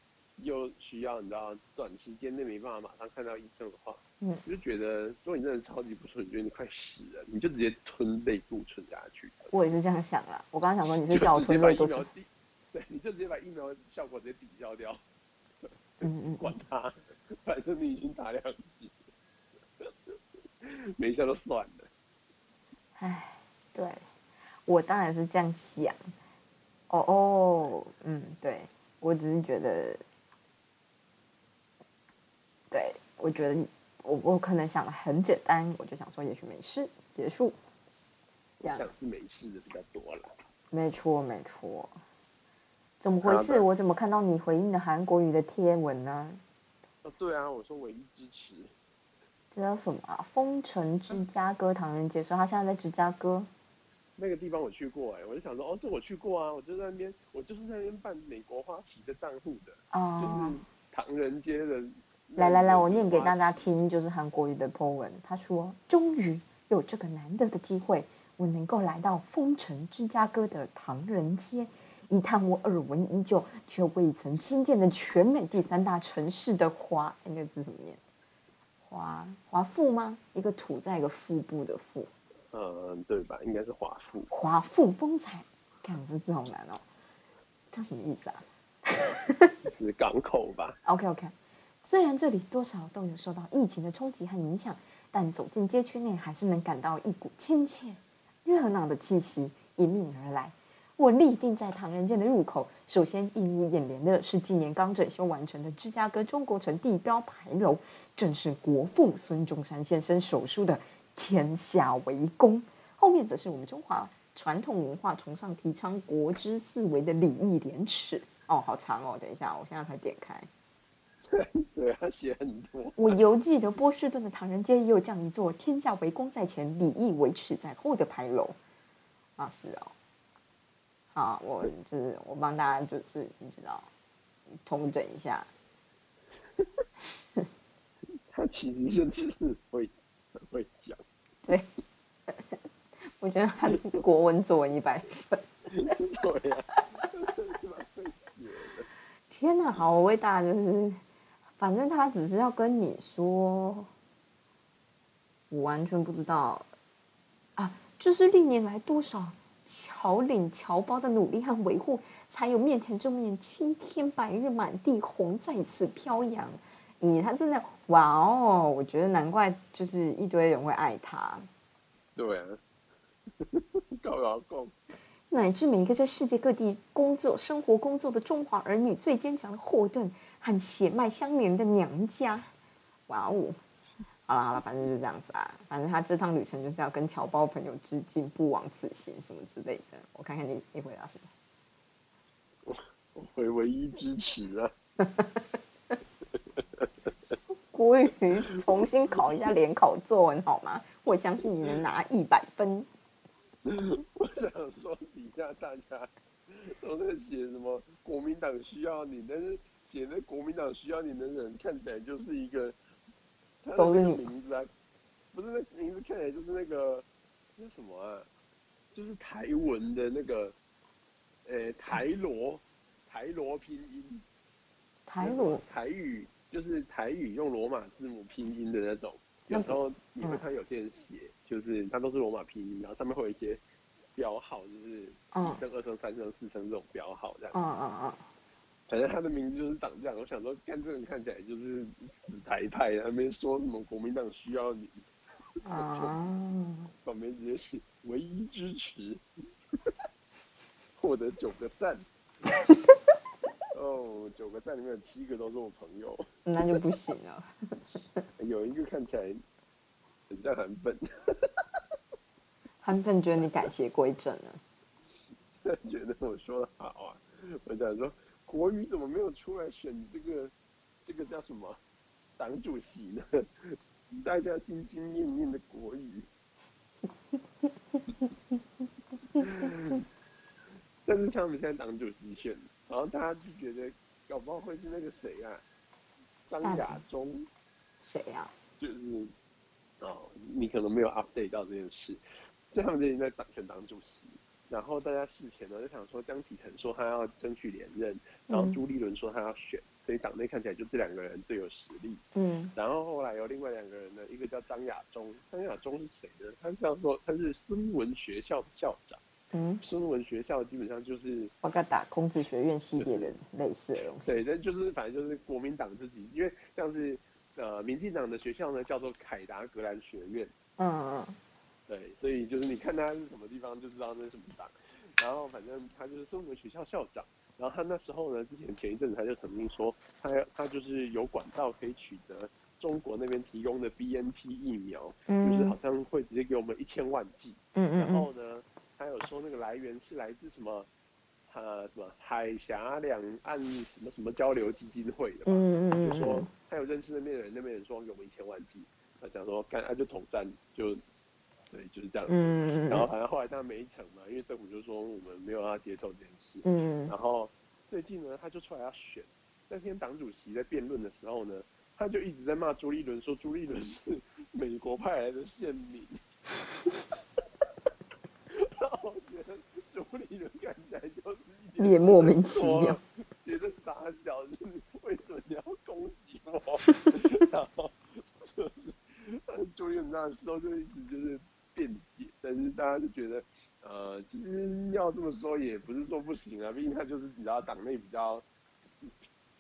又需要你知道短时间内没办法马上看到医生的话，嗯我就觉得如果你真的超级不舒服，你觉得你快死了，你就直接吞类固醇下去，我也是这样想啦。我刚刚想说你是就叫我直接把疫吞类多久？苗抵，对，你就直接把疫苗效果直接抵消掉，嗯嗯管他，反正你已经打两剂，没效就算了。唉，对，我当然是这样想。哦哦，嗯，对，我只是觉得，对我觉得我我可能想的很简单，我就想说也许没事，结束，这样想是没事的比较多了。没错没错。怎么回事？我怎么看到你回应的韩国语的贴文呢？哦，对啊，我说唯一支持。这叫什么啊？风城芝加哥唐人街，说他现在在芝加哥。那个地方我去过哎、我就想说，哦，这我去过啊，我就在那边，我就是在那边办美国花旗的账户的，哦、就是唐人街的。来来来，我念给大家听，就是韩国语的 po 文。他说：“终于有这个难得的机会，我能够来到丰城芝加哥的唐人街，一探我耳闻已久却未曾亲见的全美第三大城市的华，那个字怎么念？华华富吗？一个土在一个腹部的腹，嗯，对吧？应该是华富。华富风采。看这字好难哦，它什么意思啊？<laughs> 是港口吧？OK OK，虽然这里多少都有受到疫情的冲击和影响，但走进街区内还是能感到一股亲切、热闹的气息迎面而来。我立定在唐人街的入口，首先映入眼帘的是今年刚整修完成的芝加哥中国城地标牌楼，正是国父孙中山先生手书的“天下为公”，后面则是我们中华传统文化崇尚提倡国之四维的礼义廉耻。哦，好长哦！等一下，我现在才点开。<laughs> 对，他写很多。我犹记得波士顿的唐人街也有这样一座“天下为公在前，礼义为耻在后”的牌楼。啊，是哦。好，我就是我帮大家就是你知道，统整一下。<laughs> 他其实就是会很会讲，对，<laughs> 我觉得他国文作文一百分。对呀。天哪，好，伟大就是，反正他只是要跟你说，我完全不知道啊，就是历年来多少侨领侨胞的努力和维护，才有面前这面青天白日满地红在此飘扬。咦，他真的哇哦！我觉得难怪就是一堆人会爱他，对啊，高老公，乃至每一个在世界各地工作、生活、工作的中华儿女最坚强的后盾和血脉相连的娘家。哇哦！好了好了，反正就这样子啊。反正他这趟旅程就是要跟侨胞朋友致敬，不枉此行什么之类的。我看看你你回答什么？我会唯一支持啊。<laughs> <laughs> 国语重新考一下联考作文好吗？我相信你能拿一百分。<laughs> 我想说，底下大家都在写什么国民党需要你，但是写那国民党需要你的人看起来就是一个，他的那都是名字啊，不是那名字看起来就是那个那什么啊，就是台文的那个，呃，台罗台罗拼音，台罗台语就是台语用罗马字母拼音的那种，有时候你会看有些人写，就是它都是罗马拼音，然后上面会有一些标号，就是嗯一声、二声、三声、四声这种标号这样。嗯嗯嗯，反正他的名字就是长这样，我想说，看这个人看起来就是死台派，还没说什么国民党需要你，啊，<laughs> 旁边直接写唯一支持，<laughs> 获得九个赞。<laughs> 哦，九个赞里面有七个都是我朋友。那就不行了。<laughs> 有一个看起来很像韩粉，<laughs> 韩粉觉得你改邪归正了。觉得我说的好啊。我想说，国语怎么没有出来选这个这个叫什么党主席呢？大家心心念念的国语。<laughs> 但是像我们现在党主席选，然后大家就觉得搞不好会是那个谁啊，张亚中。谁呀、就是哦，你可能没有 update 到这件事，就他们最近在党选党主席，然后大家事前呢就想说江启臣说他要争取连任，然后嗯朱立伦说他要选，所以党内看起来就这两个人最有实力。嗯然后后来有另外两个人呢，一个叫张亚中，张亚中是谁呢？他叫做他是孙文学校的校长，嗯，孙文学校基本上就是我该打孔子学院系列的类似的东西。对，但就是反正就是国民党自己，因为像是呃民进党的学校呢叫做凯达格兰学院。嗯嗯对，所以就是你看他是什么地方就知道那是什么党。然后反正他就是中文学校校长，然后他那时候呢，之前前一阵子他就曾经说，他他就是有管道可以取得中国那边提供的 BNT 疫苗，就是好嗯像会直接给我们一千万剂。嗯嗯然后嗯呢，他有说那个来源是来自什么，呃，什么海峡两岸什么什么交流基金会的嘛。嗯嗯就说嗯他有认识那边的人，那边人说给我们一千万剂，他讲说干他就统战就，对，就是这样然后反正后来他没成嘛，因为政府就说我们没有要接受这件事。嗯然后最近呢，他就出来要选。那天党主席在辩论的时候呢，他就一直在骂朱立伦，说朱立伦是美国派来的县民。<laughs> 然后我觉得朱立伦看起来就是一点也莫名其妙，觉得傻小，就是为什么你要攻击我？然后就是呃朱立伦那时候就一直就是辩解，但是大家就觉得，呃，其实要这么说也不是说不行啊，毕竟他就是你知道党内比较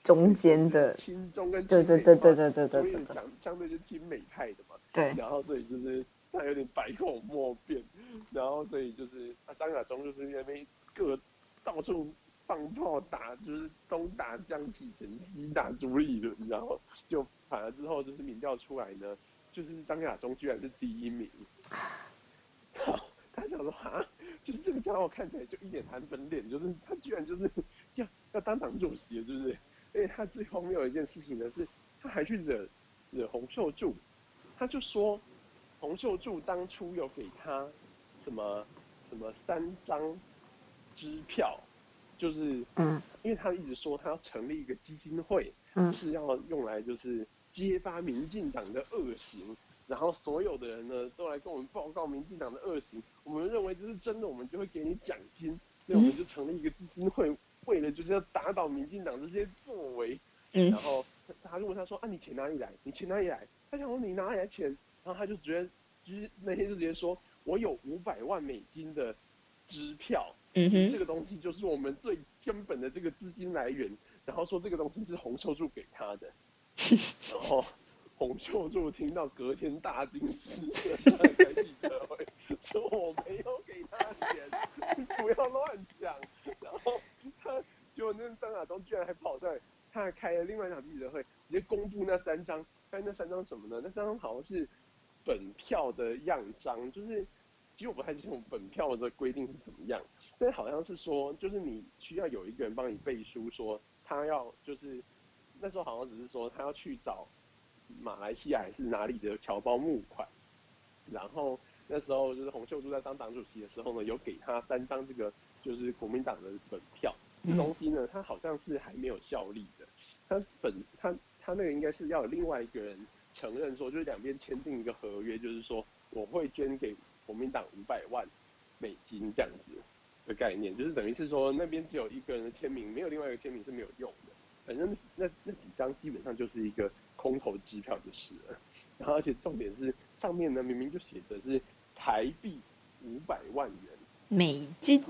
中间的，亲中跟对对对对对对对。相相对。就亲美派的嘛，对，然后所以就是他有点百口莫辩，然后所以就是他张亚中就是那边各到处放炮打，就是东打江启臣，西打朱立伦，然后就反而之后就是民调出来呢，就是张亚中居然是第一名。<laughs> 好，他想说啊，就是这个家伙看起来就一脸韩粉脸，就是他居然就是要要当党主席了，是不是？而且他最荒谬的一件事情呢是，他还去惹惹洪秀柱，他就说洪秀柱当初有给他什么什么三张支票，就是嗯因为他一直说他要成立一个基金会，嗯是要用来就是揭发民进党的恶行，然后所有的人呢都来跟我们报告民进党的恶行，我们认为这是真的，我们就会给你奖金。所以我们就成立一个基金会，为了就是要打倒民进党这些作为。嗯然后他就问他说：“啊，你钱哪里来？你钱哪里来？”他想说：“你哪里来钱？”然后他就直接，就是那天就直接说：“我有五百万美金的支票，嗯哼，这个东西就是我们最根本的这个资金来源。”然后说这个东西是洪秀柱给他的，<laughs> 然后洪秀柱听到隔天大惊失色，开记者会说我没有给他钱，不要乱讲。然后他结果那张亚东居然还跑出来，他还开了另外一场记者会，直接公布那三张，但那三张什么呢？那三张好像是本票的样章，就是其实我不太清楚本票的规定是怎么样，但好像是说，就是你需要有一个人帮你背书，说他要就是那时候好像只是说他要去找马来西亚还是哪里的侨胞募款，然后那时候就是洪秀柱在当党主席的时候呢，有给他三张这个就是国民党的本票，这东西呢，他好像是还没有效力的，他本他他那个应该是要有另外一个人承认说，就是两边签订一个合约，就是说我会捐给国民党五百万美金这样子的概念，就是等于是说那边只有一个人的签名，没有另外一个签名是没有用的。反正那那几张基本上就是一个空头支票就是了。然后而且重点是上面呢明明就写的是台币五百万元，美金，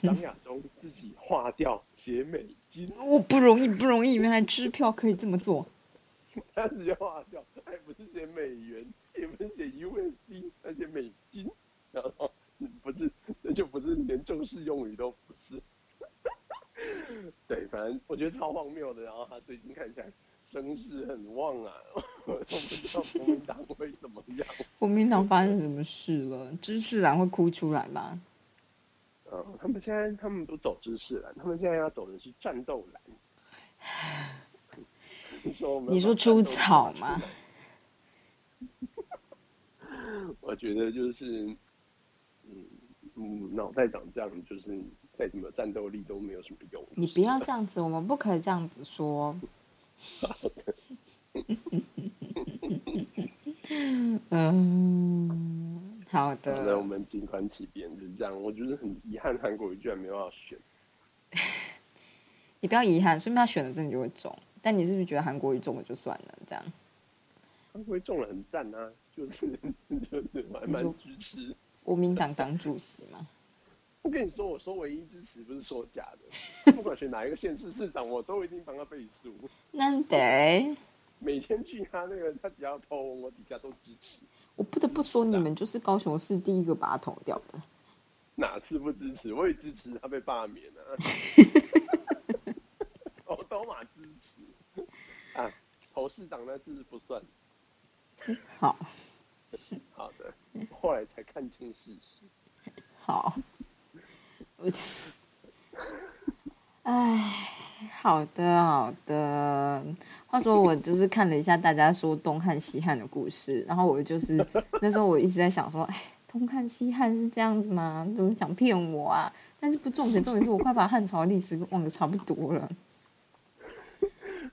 张亚中自己划掉写美金，我不容易，不容易，原来支票可以这么做。他直接划掉，还不是写美元，也不是写 USD，而且美金，然后不是，那就不是连正式用语都不是。对，反正我觉得超荒谬的。然后他最近看起来声势很旺啊，<laughs> 我不知道国民党会怎么样。<laughs> 国民党发生什么事了？知识蓝会哭出来吗？嗯，他们现在他们不走知识蓝，他们现在要走的是战斗栏。你说出草吗？<laughs> 我觉得就是，嗯嗯，脑袋长这样，就是再怎么战斗力都没有什么用。你不要这样子，我们不可以这样子说。<laughs> 嗯，好好的，我的。们静观其变，就是这样。我觉得很遗憾，韩国瑜居然没有要选。<laughs> 你不要遗憾，说明他选了真的就会中。但你是不是觉得韩国瑜中了就算了？这样韩国瑜中了很赞啊，就是 <laughs> 就是我还蛮支持。国民党党主席嘛？<laughs> 我跟你说，我说唯一支持不是说假的，<laughs> 不管选哪一个县市市长，我都一定帮他背书。那得，每天去他那个，他只要投我底下都支持。我不得不说，你们就是高雄市第一个把他投掉的。哪次不支持？我也支持他被罢免啊！我都马！侯市长那次不算。<laughs> 好，<laughs> 好的，后来才看清事实。好，我，哎，好的，好的。话说，我就是看了一下大家说东汉西汉的故事，然后我就是 <laughs> 那时候我一直在想说，哎，东汉西汉是这样子吗？怎么想骗我啊？但是不重点，重点是我快把汉朝历史忘得差不多了。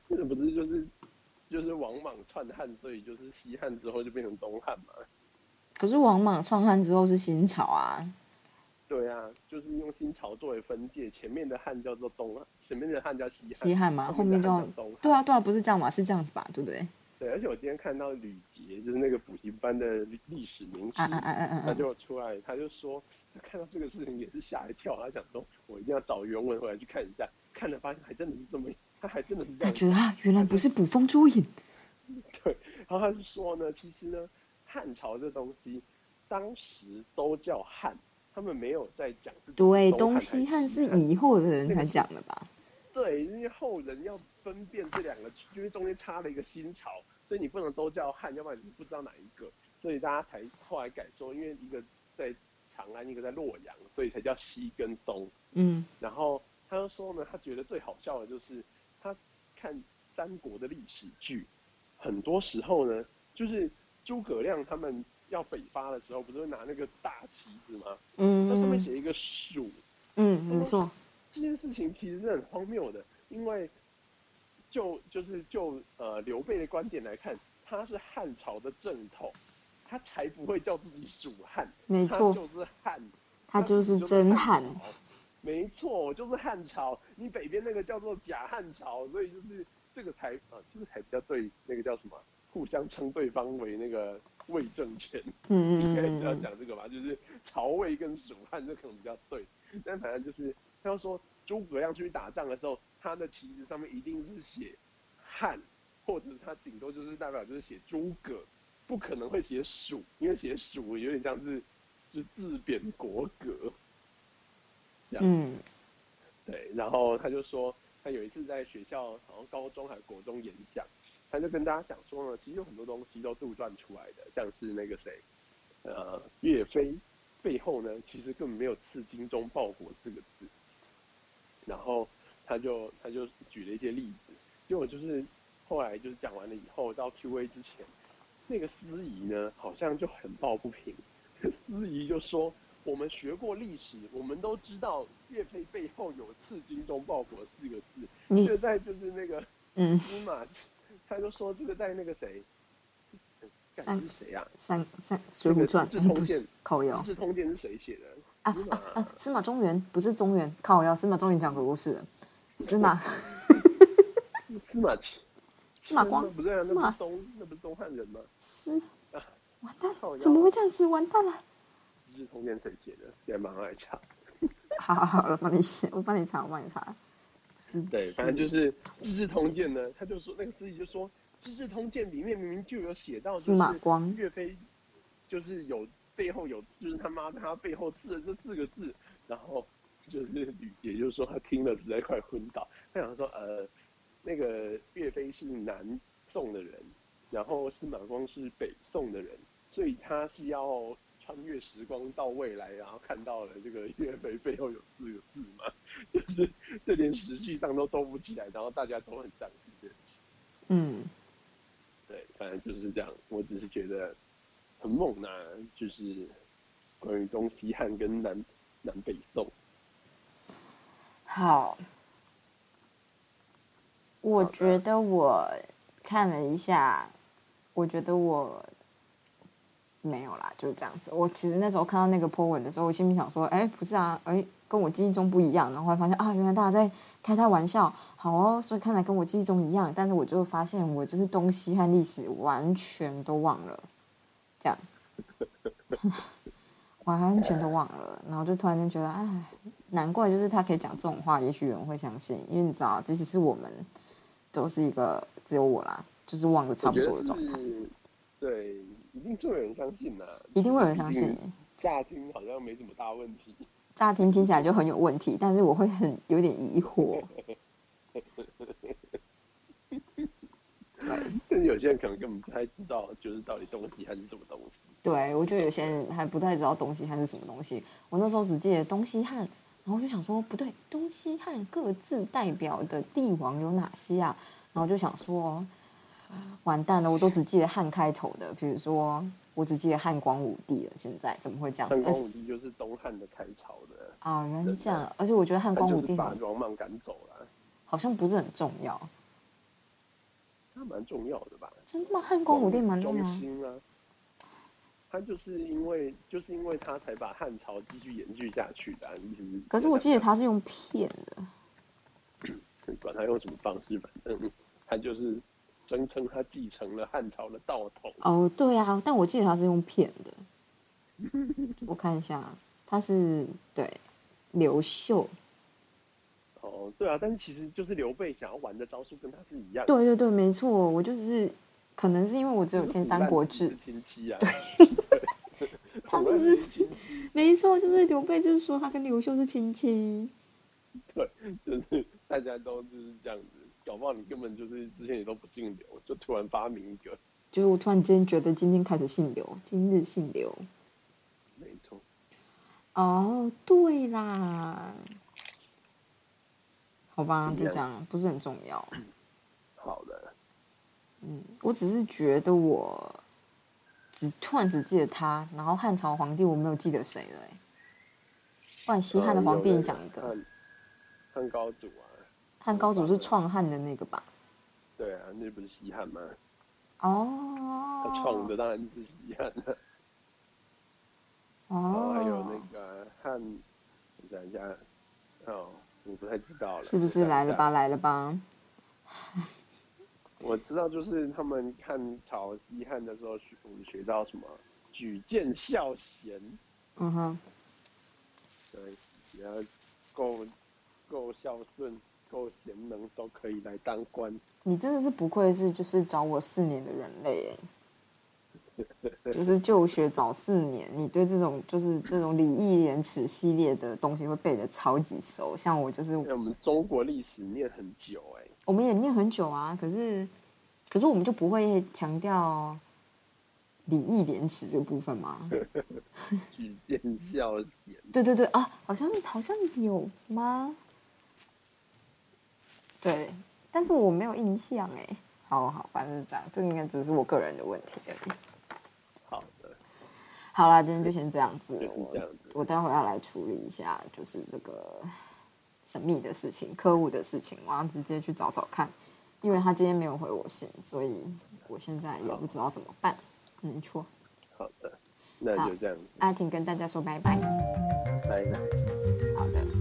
这不是就是就是王莽篡汉，所以就是西汉之后就变成东汉嘛？可是王莽篡汉之后是新朝啊，对啊，就是用新朝作为分界，前面的汉叫做东汉，前面的汉叫西汉，西汉嘛，后面叫东汉。对啊，对啊，不是这样嘛，是这样子吧，对不对？对，而且我今天看到吕杰，就是那个补习班的历历史名师，啊啊啊啊啊他啊！就出来，他就说他看到这个事情也是吓一跳，他想说我一定要找原文回来去看一下，看了发现还真的是这么，他还真的是这样他觉得啊，原来不是捕风捉影，<laughs> 对，然后他就说呢，其实呢，汉朝这东西当时都叫汉，他们没有在讲对，东西汉是汉以后的人才讲的吧？对，因为后人要分辨这两个，因为中间插了一个新朝，所以你不能都叫汉，要不然你不知道哪一个，所以大家才后来改说，因为一个在长安，一个在洛阳，所以才叫西跟东。嗯，然后他就说呢，他觉得最好笑的就是他看三国的历史剧，很多时候呢，就是诸葛亮他们要北伐的时候，不是会拿那个大旗子吗？嗯那上面嗯写一个蜀，嗯，没错，这件事情其实是很荒谬的，因为就就是就呃刘备的观点来看，他是汉朝的正统，他才不会叫自己蜀汉，没错，就是汉，他就是真汉。没错，就是汉朝。你北边那个叫做假汉朝，所以就是这个才啊，这个才比较对，那个叫什么？互相称对方为那个魏政权，嗯 <laughs> 应该是要讲这个吧？就是曹魏跟蜀汉，这可能比较对。但反正就是他说诸葛亮出去打仗的时候，他的旗子上面一定是写汉，或者他顶多就是代表就是写诸葛，不可能会写蜀，因为写蜀有点像是就自贬国格。这样，嗯对。然后他就说，他有一次在学校，好像高中还是国中演讲。他就跟大家讲说呢，其实有很多东西都杜撰出来的，像是那个谁，呃，岳飞背后呢，其实根本没有“刺精忠报国”四个字。然后他就他就举了一些例子，结果就是后来就是讲完了以后，到 Q&A 之前，那个司仪呢好像就很抱不平，司仪就说：“我们学过历史，我们都知道岳飞背后有‘刺精忠报国’四个字。”你现在就是那个嗯，司马。他就说这个在那个谁，三是谁啊、三三《水浒传》是资治通鉴靠腰资治通鉴》是谁写的？啊啊啊！司马中原不是中原，靠腰。司马中原讲鬼故事的，司马司马司马光不对啊，司马那不是东那不是东汉人吗？司啊，完蛋了，怎么会这样子？完蛋了！《资治通鉴》谁写的？现在马上来查。<laughs> 好好好我，帮你写，我帮你查，我帮你查。<laughs> 对，反正就是《资治通鉴》呢，他就说那个司机就说，《资治通鉴》里面明明就有写到，司马光岳飞就是有背后有，就是他妈在他背后刺了这四个字，然后就是也就是说他听了实在快昏倒。他想说，呃，那个岳飞是南宋的人，然后司马光是北宋的人，所以他是要穿越时光到未来，然后看到了这个岳飞背后有四个字嘛，<laughs> 就是这连实际上都兜不起来，然后大家都很相信这件事。嗯，对，反正就是这样。我只是觉得很猛呐、就是关于东西汉跟南南北宋。好。我觉得我看了一下，我觉得我没有啦，就是这样子。我其实那时候看到那个 po 文的时候，我心里想说，哎，不是啊，哎，跟我记忆中不一样。然后发现啊，原来大家在开他玩笑，好哦，所以看来跟我记忆中一样。但是我就发现，我就是东西和历史完全都忘了，这样，<laughs> 完全都忘了。然后就突然间觉得，哎，难怪就是他可以讲这种话，也许有人会相信，因为你知道，即使是我们，都是一个只有我啦，就是忘的差不多的状态，对，一定是会有人相信呐、一定会有人相信。乍听好像没什么大问题。乍听听起来就很有问题，但是我会很有点疑惑。<laughs> 对但是有些人可能根本不太知道，就是到底东西还是什么东西。对，我觉得有些人还不太知道东西汉是什么东西。我那时候只记得东西汉，然后我就想说不对，东西汉各自代表的帝王有哪些啊？然后就想说，完蛋了，我都只记得汉开头的，比如说我只记得汉光武帝了，现在怎么会这样？汉光武帝就是东汉的开朝的，啊，原来是这样，而且我觉得汉光武帝把王莽赶走了，好像不是很重要，他蛮重要的吧？真的吗？汉光武帝蛮重中要他就是因为就是因为他才把汉朝继续延续下去的、啊，意思是。可是我记得他是用骗的，管他用什么方式，反正他就是声称他继承了汉朝的道统。哦，对啊，但我记得他是用骗的。<laughs> 我看一下，他是对刘秀，哦，对啊，但是其实就是刘备想要玩的招数跟他是一样的。对对对，没错，我就是可能是因为我只有听《三国志是》，亲戚啊。对 <laughs> 他不就是亲，没错，就是刘备就是说他跟刘秀是亲戚。对，就是大家都就是这样子。搞不好你根本就是之前你都不姓刘，就突然发明一个，就是我突然间觉得今天开始姓刘，今日姓刘。没错。哦，对啦，好吧，就这样，不是很重要。好的，嗯，我只是觉得我只突然只记得他，然后汉朝皇帝我没有记得谁了、欸。不然西汉的皇帝你讲一个，汉高祖啊，汉高祖是创汉的那个吧？对啊，那不是西汉吗？哦，他创的当然是西汉了。哦，还有那个汉，我想一下，哦，我不太知道了。是不是来了吧？？来了吧？<laughs> 我知道，就是他们汉朝西汉的时候，学我们学到什么举荐孝贤，嗯哼，对，只要够够孝顺、够贤能，都可以来当官。你真的是不愧是就是找我四年的人类哎，<laughs> 就是就学早四年，你对这种就是这种礼义廉耻系列的东西会背的超级熟。像我就是我们中国历史念很久、哎，我们也念很久啊，可是可是我们就不会强调礼义廉耻这个部分吗？<laughs> 举荐孝贤。对对对啊，好像好像有吗？对，但是我没有印象哎。好好，反正就是这样，这应该只是我个人的问题而已。好的，好啦，今天就先这样子。就是我。我待会要来处理一下，就是这个神秘的事情、客户的事情，我要直接去找找看，因为他今天没有回我信，所以我现在也不知道怎么办。没错，好的，那就这样子，阿婷跟大家说拜拜。拜拜。好的。